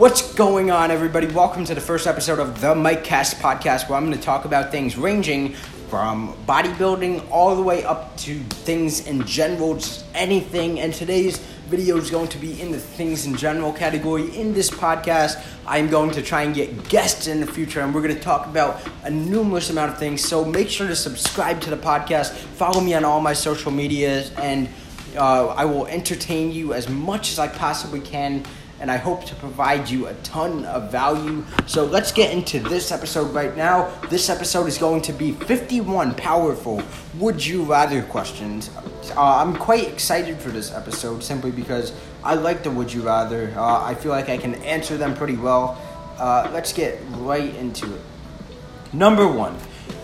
What's going on, everybody? Welcome to the first episode of the Mike Cast podcast, where I'm going to talk about things ranging from bodybuilding all the way up to things in general, just anything. And today's video is going to be in the things in general category. In this podcast, I'm going to try and get guests in the future, and we're going to talk about a numerous amount of things. So make sure to subscribe to the podcast, follow me on all my social medias, and uh, I will entertain you as much as I possibly can and I hope to provide you a ton of value. So let's get into this episode right now. This episode is going to be 51 powerful would you rather questions. Uh, I'm quite excited for this episode simply because I like the would you rather. Uh, I feel like I can answer them pretty well. Uh, let's get right into it. Number one,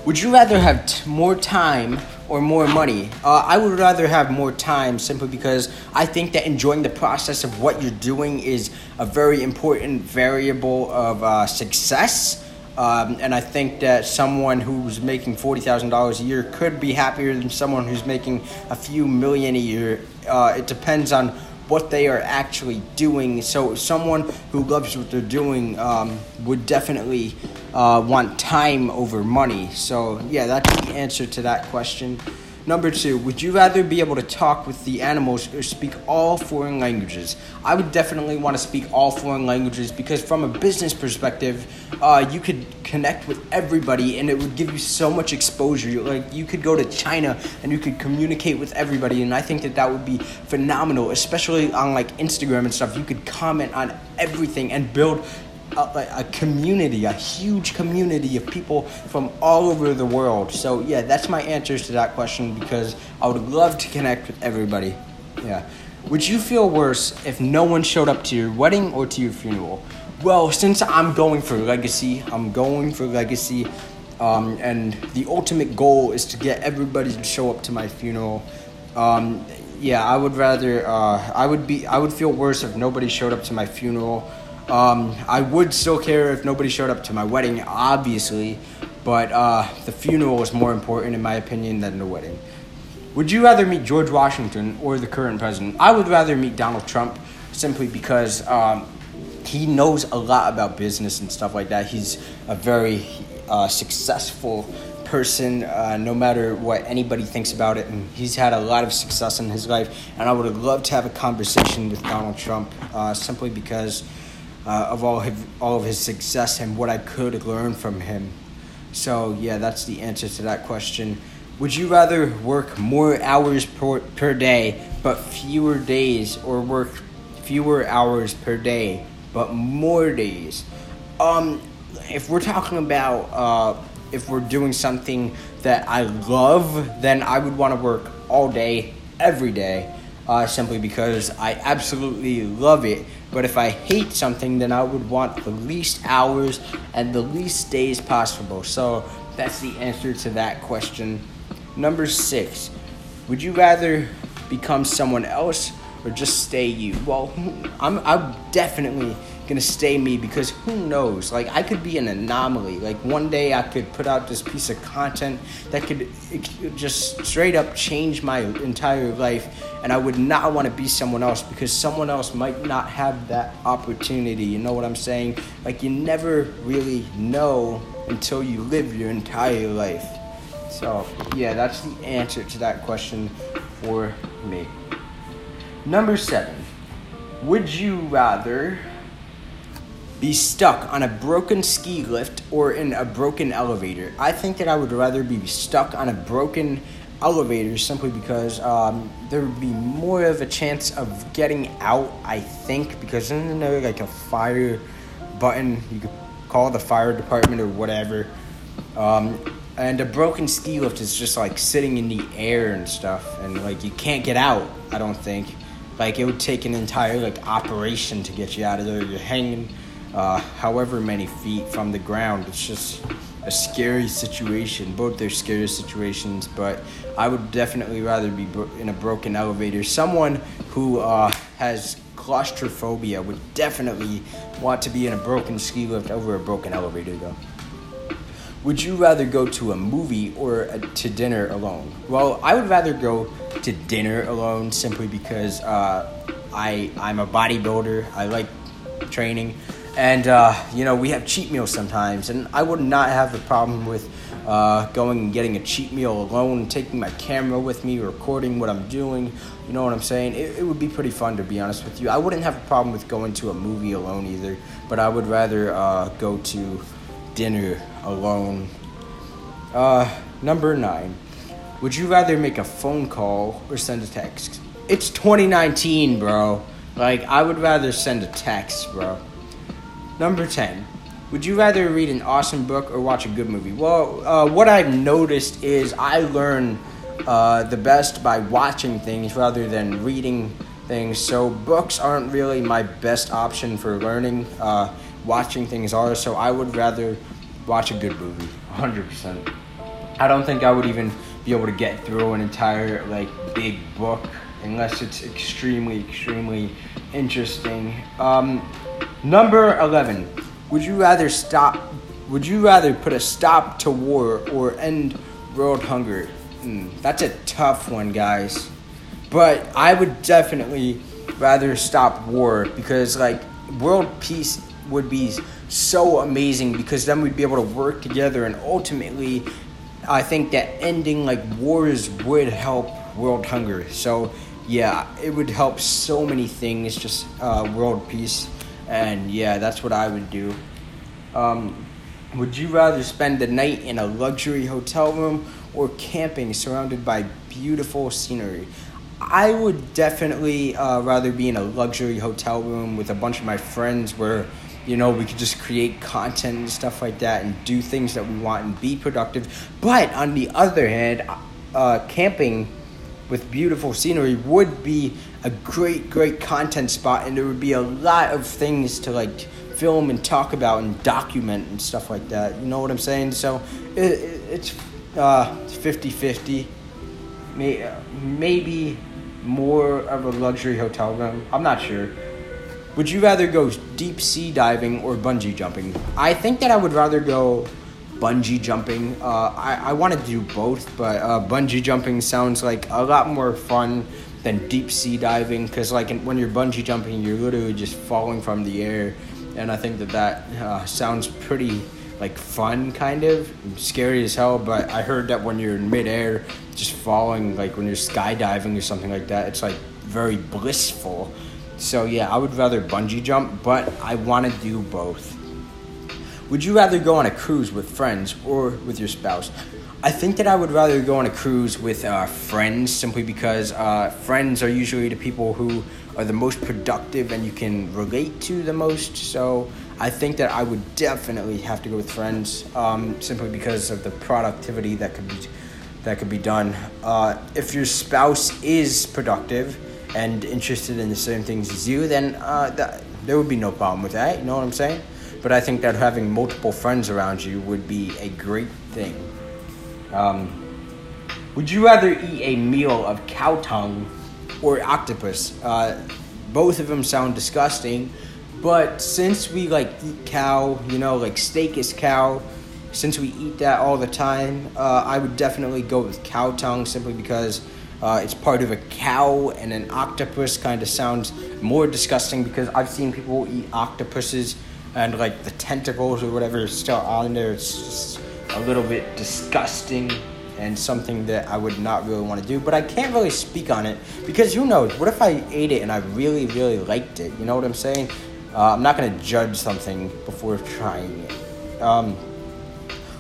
would you rather have t- more time or more money? Uh, I would rather have more time simply because I think that enjoying the process of what you're doing is a very important variable of uh, success. Um, and I think that someone who's making forty thousand dollars a year could be happier than someone who's making a few million a year. Uh, it depends on what they are actually doing. So someone who loves what they're doing um, would definitely uh, want time over money. So yeah, that's the answer to that question. Number two, would you rather be able to talk with the animals or speak all foreign languages? I would definitely want to speak all foreign languages because, from a business perspective, uh, you could connect with everybody and it would give you so much exposure. Like, you could go to China and you could communicate with everybody, and I think that that would be phenomenal, especially on like Instagram and stuff. You could comment on everything and build a, a, community, a huge community of people from all over the world. So yeah, that's my answers to that question because I would love to connect with everybody. Yeah. Would you feel worse if no one showed up to your wedding or to your funeral? Well, since I'm going for legacy, I'm going for legacy, um, and the ultimate goal is to get everybody to show up to my funeral. Um, yeah, I would rather. Uh, I would be. I would feel worse if nobody showed up to my funeral. Um, I would still care if nobody showed up to my wedding, obviously, but uh, the funeral is more important, in my opinion, than the wedding. Would you rather meet George Washington or the current president? I would rather meet Donald Trump simply because um, he knows a lot about business and stuff like that. He's a very uh, successful person, uh, no matter what anybody thinks about it. And he's had a lot of success in his life. And I would have loved to have a conversation with Donald Trump uh, simply because uh, of all his, all of his success and what I could learn from him. So yeah, that's the answer to that question. Would you rather work more hours per, per day but fewer days, or work fewer hours per day but more days? Um, if we're talking about uh, if we're doing something that I love, then I would want to work all day, every day uh, simply because I absolutely love it. But if I hate something, then I would want the least hours and the least days possible. So that's the answer to that question. Number six, would you rather become someone else or just stay you? Well, I'm, I'm definitely gonna stay me because who knows? Like I could be an anomaly. Like one day I could put out this piece of content that could, could just straight up change my entire life, and I would not want to be someone else because someone else might not have that opportunity. You know what I'm saying? Like you never really know until you live your entire life. So yeah, that's the answer to that question for me. Number seven. Would you rather be stuck on a broken ski lift or in a broken elevator. I think that I would rather be stuck on a broken elevator simply because um, there would be more of a chance of getting out, I think, because isn't there like a fire button? You could call the fire department or whatever. Um, and a broken ski lift is just like sitting in the air and stuff, and like you can't get out, I don't think. Like it would take an entire like operation to get you out of there. You're hanging uh, however many feet from the ground. It's just a scary situation. Both are scary situations, but I would definitely rather be in a broken elevator. Someone who uh, has claustrophobia would definitely want to be in a broken ski lift over a broken elevator, though. Would you rather go to a movie or a, to dinner alone? Well, I would rather go to dinner alone simply because uh, I I'm a bodybuilder. I like training And, uh, you know, we have cheat meals sometimes, and I would not have a problem with uh, going and getting a cheat meal alone, and taking my camera with me, recording what I'm doing. You know what I'm saying? It, it would be pretty fun, to be honest with you. I wouldn't have a problem with going to a movie alone either, but I would rather uh, go to dinner alone. Uh, number nine. Would you rather make a phone call or send a text? It's 2019, bro. Like, I would rather send a text, bro. Number 10. Would you rather read an awesome book or watch a good movie? Well, uh, what I've noticed is I learn uh, the best by watching things rather than reading things. So, books aren't really my best option for learning. Uh, watching things are, so I would rather watch a good movie, 100%. I don't think I would even be able to get through an entire like big book unless it's extremely extremely interesting. Um, number 11. Would you rather stop would you rather put a stop to war or end world hunger? Mm, that's a tough one, guys. But I would definitely rather stop war because like world peace would be so amazing because then we'd be able to work together and ultimately I think that ending like wars would help world hunger. So yeah, it would help so many things, just uh, world peace, and yeah, that's what I would do. Um, would you rather spend the night in a luxury hotel room or camping surrounded by beautiful scenery? I would definitely uh, rather be in a luxury hotel room with a bunch of my friends where you know, we could just create content and stuff like that and do things that we want and be productive. But on the other hand, uh, camping with beautiful scenery would be a great, great content spot, and there would be a lot of things to like film and talk about and document and stuff like that. You know what I'm saying? So it, it's uh, 50 50. Maybe more of a luxury hotel room. I'm not sure. Would you rather go deep sea diving or bungee jumping? I think that I would rather go bungee jumping. Uh, I, I want to do both, but uh, bungee jumping sounds like a lot more fun than deep sea diving because, like, when you're bungee jumping, you're literally just falling from the air. And I think that that uh, sounds pretty like fun, kind of scary as hell. But I heard that when you're in midair, just falling, like when you're skydiving or something like that, it's like very blissful. So yeah, I would rather bungee jump, but I want to do both. Would you rather go on a cruise with friends or with your spouse? I think that I would rather go on a cruise with uh, friends simply because uh, friends are usually the people who are the most productive and you can relate to the most. So I think that I would definitely have to go with friends um, simply because of the productivity that could be that could be done. Uh, if your spouse is productive, and interested in the same things as you, then uh, that, there would be no problem with that. You know what I'm saying? But I think that having multiple friends around you would be a great thing. Um, would you rather eat a meal of cow tongue or octopus? Uh, both of them sound disgusting, but since we like eat cow, you know, like steak is cow, since we eat that all the time, uh, I would definitely go with cow tongue simply because uh, it's part of a cow and an octopus kind of sounds more disgusting because I've seen people eat octopuses and like the tentacles or whatever is still on there. It's just a little bit disgusting and something that I would not really want to do. But I can't really speak on it because who knows? What if I ate it and I really, really liked it? You know what I'm saying? Uh, I'm not going to judge something before trying it. Um,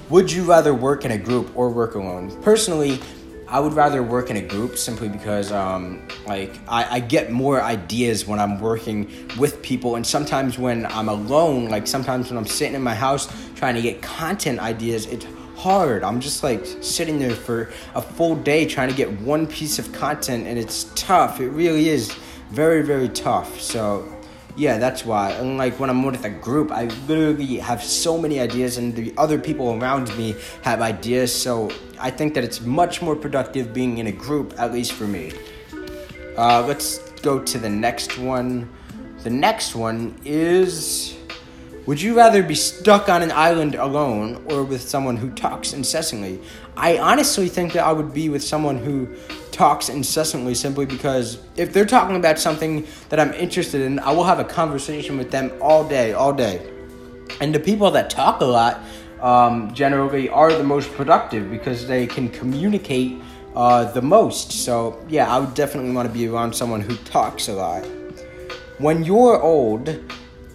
would you rather work in a group or work alone? Personally, I would rather work in a group simply because, um, like, I, I get more ideas when I'm working with people, and sometimes when I'm alone, like sometimes when I'm sitting in my house trying to get content ideas, it's hard. I'm just like sitting there for a full day trying to get one piece of content, and it's tough. It really is very, very tough. So yeah, that's why. And like when I'm with a group, I literally have so many ideas, and the other people around me have ideas. So I think that it's much more productive being in a group, at least for me. Uh, let's go to the next one. The next one is Would you rather be stuck on an island alone or with someone who talks incessantly? I honestly think that I would be with someone who talks incessantly simply because if they're talking about something that I'm interested in, I will have a conversation with them all day, all day. And the people that talk a lot um, generally are the most productive because they can communicate uh, the most. So, yeah, I would definitely want to be around someone who talks a lot. When you're old,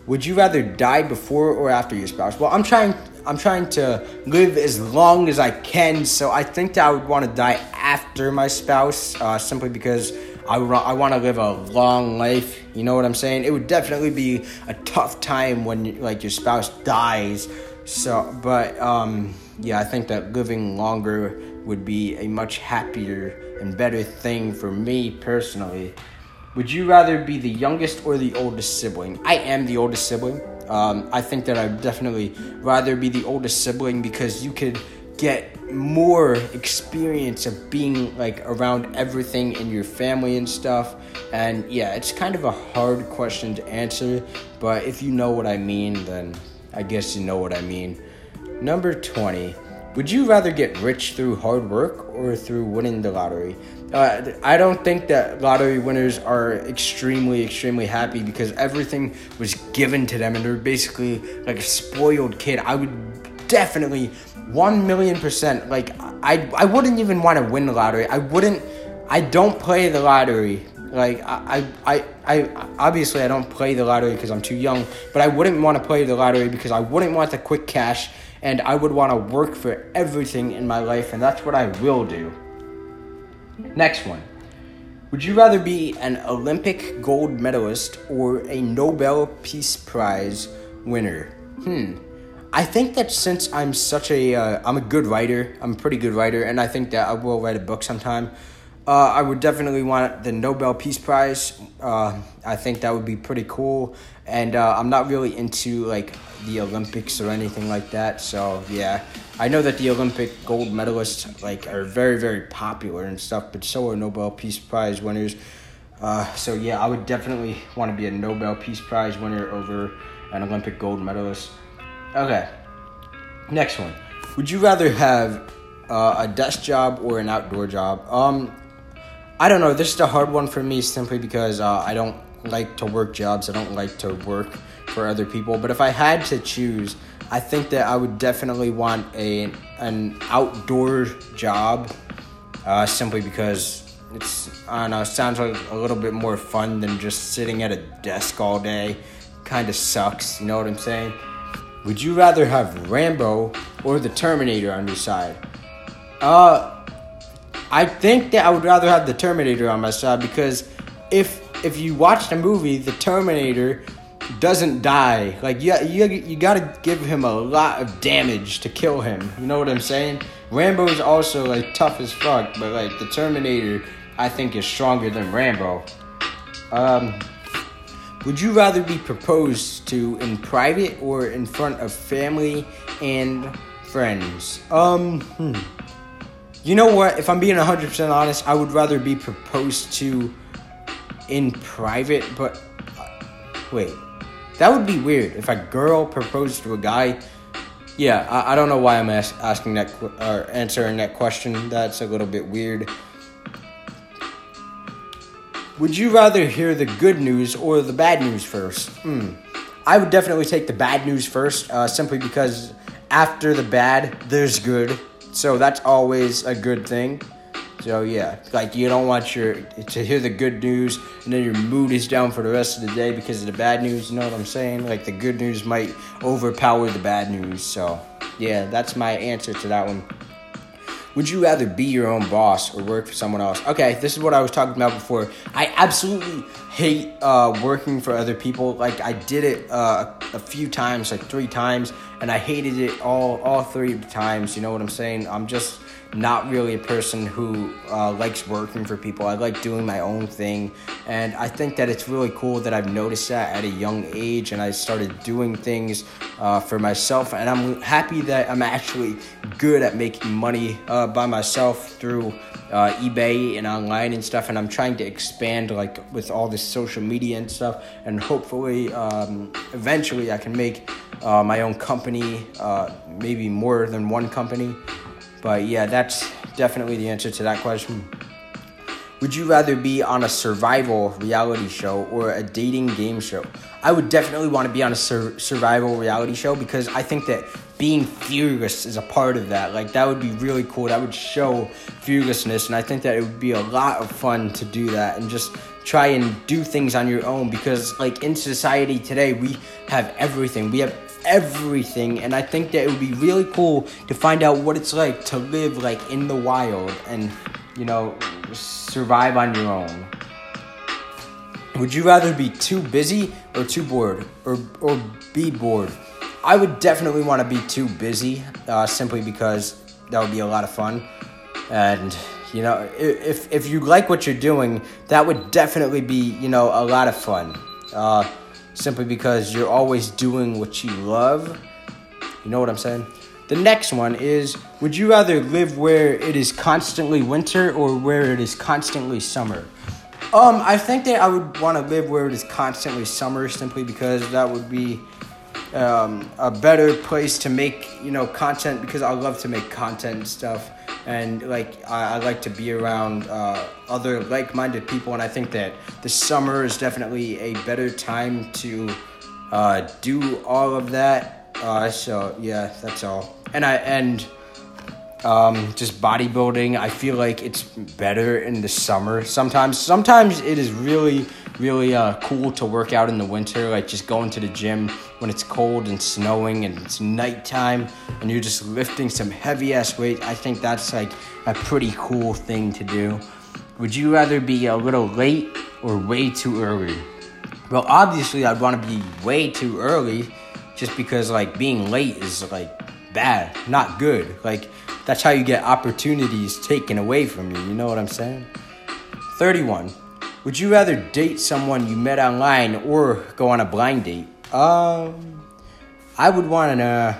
would you rather die before or after your spouse? Well, I'm trying. I'm trying to live as long as I can, so I think that I would want to die after my spouse, uh, simply because I, I want to live a long life. You know what I'm saying? It would definitely be a tough time when like your spouse dies. So, but um, yeah, I think that living longer would be a much happier and better thing for me personally. Would you rather be the youngest or the oldest sibling? I am the oldest sibling. Um, I think that I'd definitely rather be the oldest sibling because you could get more experience of being like around everything in your family and stuff. And yeah, it's kind of a hard question to answer, but if you know what I mean, then I guess you know what I mean. Number 20. Would you rather get rich through hard work or through winning the lottery? Uh, I don't think that lottery winners are extremely, extremely happy because everything was given to them and they're basically like a spoiled kid. I would definitely, one million percent, like, I, I wouldn't even want to win the lottery. I wouldn't, I don't play the lottery. Like, I, I, I, obviously I don't play the lottery because I'm too young, but I wouldn't want to play the lottery because I wouldn't want the quick cash and I would want to work for everything in my life, and that's what I will do. Next one. Would you rather be an Olympic gold medalist or a Nobel Peace Prize winner? Hmm. I think that since I'm such a, am uh, a good writer, I'm a pretty good writer, and I think that I will write a book sometime. Uh, I would definitely want the Nobel Peace Prize. Uh, I think that would be pretty cool. And uh, I'm not really into like the Olympics or anything like that. So yeah, I know that the Olympic gold medalists like are very very popular and stuff, but so are Nobel Peace Prize winners. Uh, so yeah, I would definitely want to be a Nobel Peace Prize winner over an Olympic gold medalist. Okay, next one. Would you rather have uh, a desk job or an outdoor job? Um, I don't know. This is a hard one for me simply because uh, I don't like to work jobs. I don't like to work for other people. But if I had to choose, I think that I would definitely want a an outdoor job, uh, simply because it's I don't know. It sounds like a little bit more fun than just sitting at a desk all day. Kind of sucks. You know what I'm saying? Would you rather have Rambo or the Terminator on your side? Uh I think that I would rather have the Terminator on my side because if if you watch the movie, the Terminator doesn't die. Like you, you, you gotta give him a lot of damage to kill him. You know what I'm saying? Rambo is also like tough as fuck, but like the Terminator, I think is stronger than Rambo. Um, would you rather be proposed to in private or in front of family and friends? Um, hmm. You know what? If I'm being 100% honest, I would rather be proposed to in private, but uh, wait. That would be weird if a girl proposed to a guy. Yeah, I, I don't know why I'm ask, asking that or answering that question. That's a little bit weird. Would you rather hear the good news or the bad news first? Hmm. I would definitely take the bad news first, uh, simply because after the bad, there's good. So that's always a good thing. So yeah, like you don't want your to hear the good news and then your mood is down for the rest of the day because of the bad news. You know what I'm saying? Like the good news might overpower the bad news. So yeah, that's my answer to that one. Would you rather be your own boss or work for someone else? Okay, this is what I was talking about before. I absolutely hate uh, working for other people. Like I did it uh, a few times, like three times, and I hated it all all three times. You know what I'm saying? I'm just not really a person who uh, likes working for people. I like doing my own thing. And I think that it's really cool that I've noticed that at a young age and I started doing things uh, for myself. And I'm happy that I'm actually good at making money uh, by myself through uh, eBay and online and stuff. And I'm trying to expand like with all this social media and stuff. And hopefully, um, eventually, I can make uh, my own company, uh, maybe more than one company. But yeah, that's definitely the answer to that question. Would you rather be on a survival reality show or a dating game show? I would definitely want to be on a sur- survival reality show because I think that being fearless is a part of that. Like, that would be really cool. That would show fearlessness, and I think that it would be a lot of fun to do that and just try and do things on your own because, like, in society today, we have everything. We have everything and i think that it would be really cool to find out what it's like to live like in the wild and you know survive on your own. Would you rather be too busy or too bored or or be bored? I would definitely want to be too busy uh, simply because that would be a lot of fun. And you know if if you like what you're doing that would definitely be you know a lot of fun. Uh, simply because you're always doing what you love. You know what I'm saying? The next one is Would you rather live where it is constantly winter or where it is constantly summer? Um, I think that I would want to live where it is constantly summer simply because that would be um, a better place to make, you know, content because I love to make content and stuff and like I, I like to be around uh, other like-minded people, and I think that the summer is definitely a better time to uh, do all of that. Uh, so yeah, that's all. And I and um, just bodybuilding, I feel like it's better in the summer. Sometimes, sometimes it is really really uh, cool to work out in the winter, like just going to the gym when it's cold and snowing and it's nighttime and you're just lifting some heavy ass weight. I think that's like a pretty cool thing to do. Would you rather be a little late or way too early? Well, obviously, I'd want to be way too early just because like being late is like bad, not good. Like that's how you get opportunities taken away from you. You know what I'm saying? 31. Would you rather date someone you met online or go on a blind date? Um, I would want to.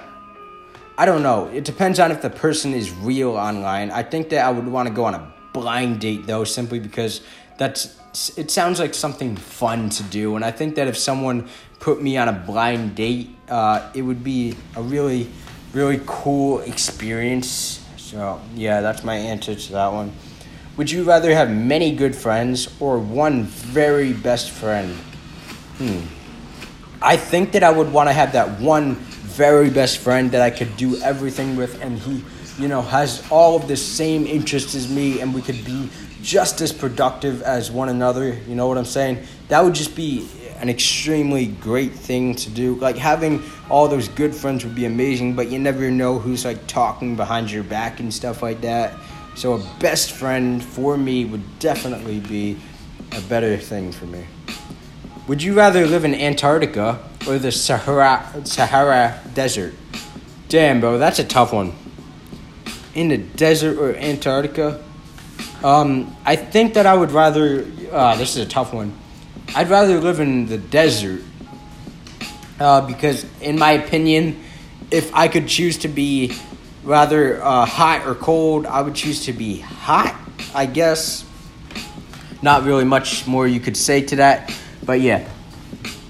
I don't know. It depends on if the person is real online. I think that I would want to go on a blind date though, simply because that's. It sounds like something fun to do, and I think that if someone put me on a blind date, uh, it would be a really, really cool experience. So yeah, that's my answer to that one. Would you rather have many good friends or one very best friend? Hmm. I think that I would want to have that one very best friend that I could do everything with, and he, you know, has all of the same interests as me, and we could be just as productive as one another. You know what I'm saying? That would just be an extremely great thing to do. Like having all those good friends would be amazing, but you never know who's like talking behind your back and stuff like that. So a best friend for me would definitely be a better thing for me. Would you rather live in Antarctica or the Sahara Sahara Desert? Damn, bro, that's a tough one. In the desert or Antarctica? Um, I think that I would rather. Uh, this is a tough one. I'd rather live in the desert uh, because, in my opinion, if I could choose to be rather uh, hot or cold, I would choose to be hot, I guess. Not really much more you could say to that, but yeah.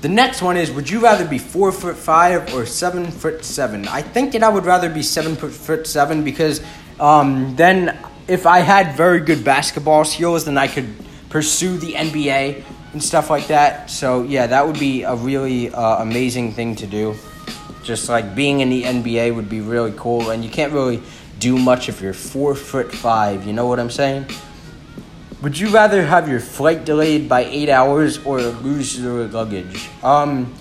The next one is: Would you rather be four foot five or seven foot seven? I think that I would rather be seven foot seven because um, then, if I had very good basketball skills, then I could pursue the NBA and stuff like that. So yeah, that would be a really uh, amazing thing to do. Just like being in the NBA would be really cool, and you can't really do much if you're four foot five. You know what I'm saying? Would you rather have your flight delayed by eight hours or lose your luggage? Um,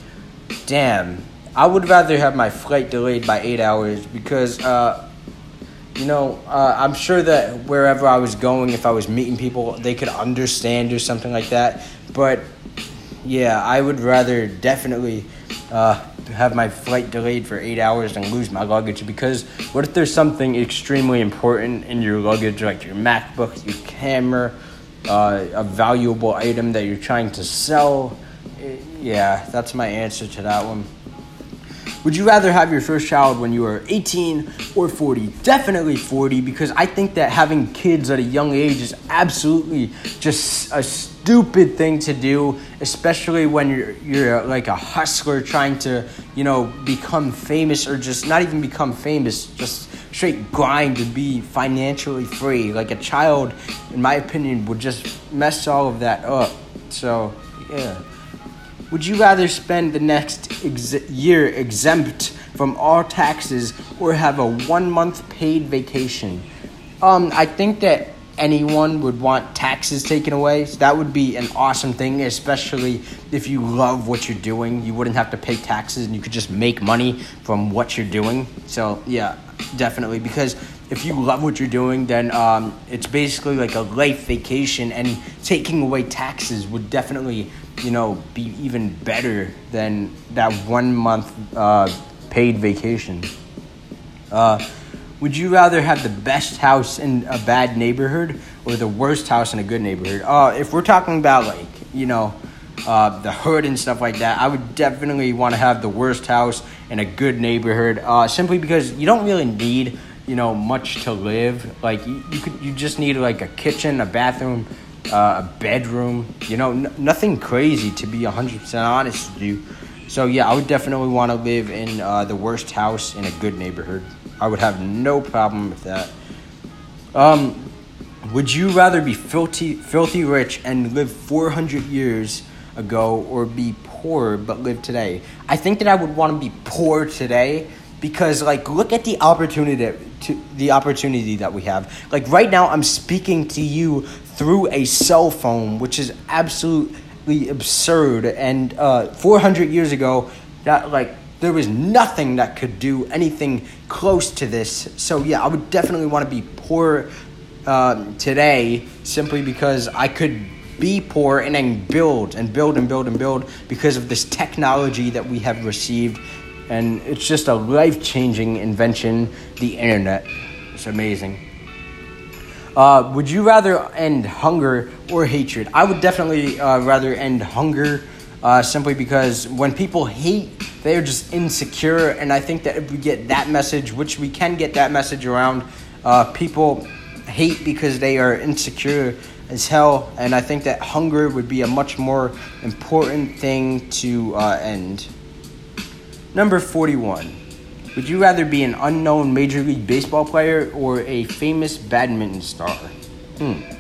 damn. I would rather have my flight delayed by eight hours because, uh, you know, uh, I'm sure that wherever I was going, if I was meeting people, they could understand or something like that. But yeah, I would rather definitely uh, have my flight delayed for eight hours and lose my luggage because what if there's something extremely important in your luggage, like your MacBook, your camera, uh, a valuable item that you're trying to sell? Yeah, that's my answer to that one. Would you rather have your first child when you are 18 or 40? Definitely 40 because I think that having kids at a young age is absolutely just a stupid thing to do, especially when you're you're like a hustler trying to, you know, become famous or just not even become famous, just straight grind to be financially free. Like a child, in my opinion, would just mess all of that up. So, yeah. Would you rather spend the next ex- year exempt from all taxes or have a one month paid vacation? Um, I think that anyone would want taxes taken away. So that would be an awesome thing, especially if you love what you're doing. You wouldn't have to pay taxes and you could just make money from what you're doing. So, yeah, definitely. Because if you love what you're doing, then um, it's basically like a life vacation, and taking away taxes would definitely, you know, be even better than that one month uh, paid vacation. Uh, would you rather have the best house in a bad neighborhood or the worst house in a good neighborhood? Uh, if we're talking about like you know uh, the hood and stuff like that, I would definitely want to have the worst house in a good neighborhood. Uh, simply because you don't really need you know much to live. Like you, you could you just need like a kitchen, a bathroom, uh, a bedroom. You know, n- nothing crazy to be hundred percent honest with you. So yeah, I would definitely want to live in uh, the worst house in a good neighborhood. I would have no problem with that. Um, would you rather be filthy, filthy rich and live 400 years ago, or be poor but live today? I think that I would want to be poor today because, like, look at the opportunity to the opportunity that we have. Like right now, I'm speaking to you through a cell phone, which is absolutely absurd. And uh, 400 years ago, that like there was nothing that could do anything close to this. So yeah, I would definitely want to be poor um, today simply because I could be poor and then build and build and build and build because of this technology that we have received. And it's just a life changing invention, the internet. It's amazing. Uh, would you rather end hunger or hatred? I would definitely uh, rather end hunger uh, simply because when people hate, they are just insecure. And I think that if we get that message, which we can get that message around, uh, people hate because they are insecure as hell. And I think that hunger would be a much more important thing to uh, end. Number 41. Would you rather be an unknown Major League Baseball player or a famous badminton star? Hmm.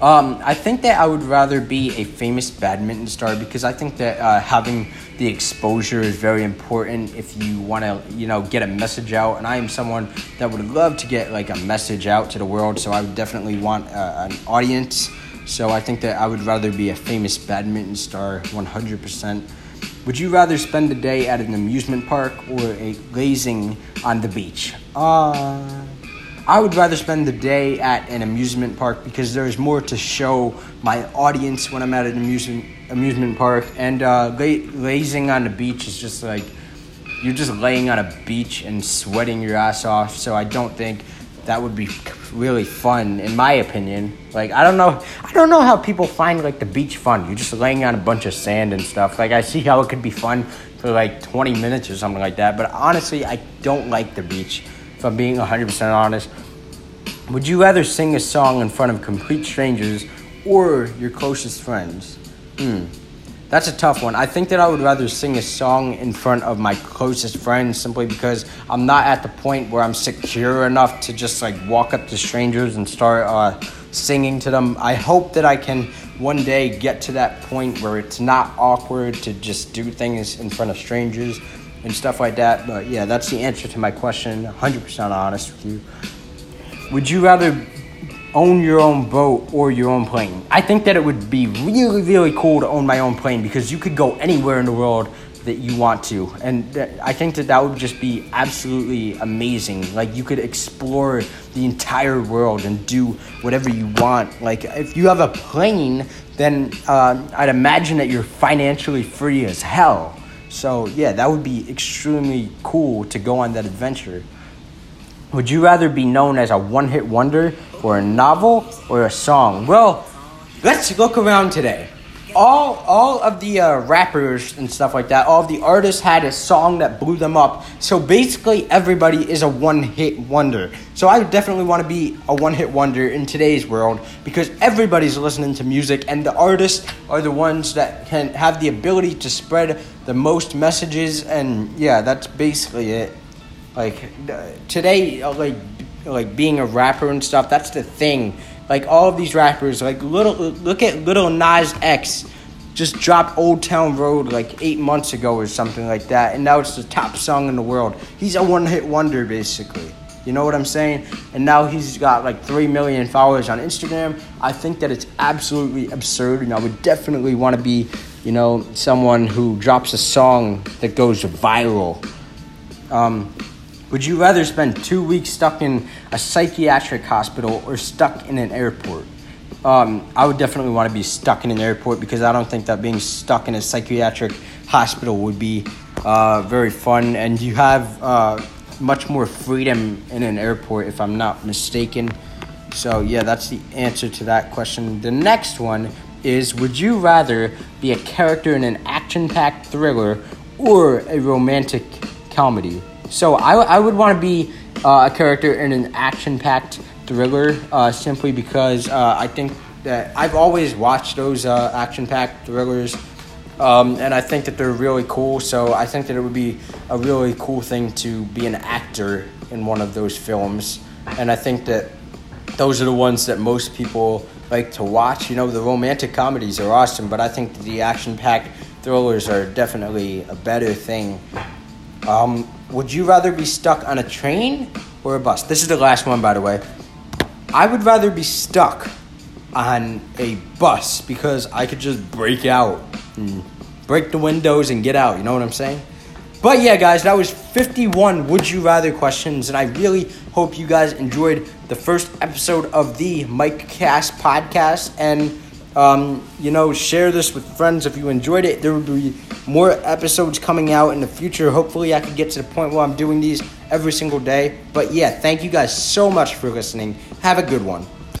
Um, I think that I would rather be a famous badminton star because I think that uh, having the exposure is very important if you want to, you know, get a message out. And I am someone that would love to get like a message out to the world, so I would definitely want uh, an audience. So I think that I would rather be a famous badminton star, 100%. Would you rather spend the day at an amusement park or a lazing on the beach? Uh I would rather spend the day at an amusement park because there's more to show my audience when I'm at an amusement amusement park. And uh, lazing on the beach is just like you're just laying on a beach and sweating your ass off. So I don't think that would be really fun, in my opinion. Like I don't know, I don't know how people find like the beach fun. You're just laying on a bunch of sand and stuff. Like I see how it could be fun for like 20 minutes or something like that. But honestly, I don't like the beach if I'm being 100% honest. Would you rather sing a song in front of complete strangers or your closest friends? Hmm. That's a tough one. I think that I would rather sing a song in front of my closest friends simply because I'm not at the point where I'm secure enough to just like walk up to strangers and start uh, singing to them. I hope that I can one day get to that point where it's not awkward to just do things in front of strangers and stuff like that. But yeah, that's the answer to my question. 100% honest with you. Would you rather own your own boat or your own plane? I think that it would be really, really cool to own my own plane because you could go anywhere in the world that you want to. And I think that that would just be absolutely amazing. Like you could explore the entire world and do whatever you want. Like if you have a plane, then uh, I'd imagine that you're financially free as hell. So yeah, that would be extremely cool to go on that adventure. Would you rather be known as a one hit wonder or a novel or a song? Well, let's look around today. All, all of the uh, rappers and stuff like that, all of the artists had a song that blew them up. So basically, everybody is a one hit wonder. So I definitely want to be a one hit wonder in today's world because everybody's listening to music, and the artists are the ones that can have the ability to spread the most messages. And yeah, that's basically it. Like today, uh, like like being a rapper and stuff. That's the thing. Like all of these rappers, like little look at Lil Nas X, just dropped Old Town Road like eight months ago or something like that, and now it's the top song in the world. He's a one hit wonder basically. You know what I'm saying? And now he's got like 3 million followers on Instagram. I think that it's absolutely absurd, and I would definitely want to be, you know, someone who drops a song that goes viral. Um, would you rather spend two weeks stuck in a psychiatric hospital or stuck in an airport? Um, I would definitely want to be stuck in an airport because I don't think that being stuck in a psychiatric hospital would be uh, very fun. And you have uh, much more freedom in an airport, if I'm not mistaken. So, yeah, that's the answer to that question. The next one is Would you rather be a character in an action packed thriller or a romantic comedy? So, I, I would want to be uh, a character in an action packed thriller uh, simply because uh, I think that I've always watched those uh, action packed thrillers. Um, and I think that they're really cool. So I think that it would be a really cool thing to be an actor in one of those films. And I think that those are the ones that most people like to watch. You know, the romantic comedies are awesome, but I think the action packed thrillers are definitely a better thing. Um, would you rather be stuck on a train or a bus? This is the last one, by the way. I would rather be stuck on a bus because I could just break out and break the windows and get out. You know what I'm saying? But yeah, guys, that was 51 Would You Rather questions, and I really hope you guys enjoyed the first episode of the Mike Cast podcast. And, um, you know, share this with friends if you enjoyed it. There will be more episodes coming out in the future. Hopefully, I can get to the point where I'm doing these every single day. But yeah, thank you guys so much for listening. Have a good one.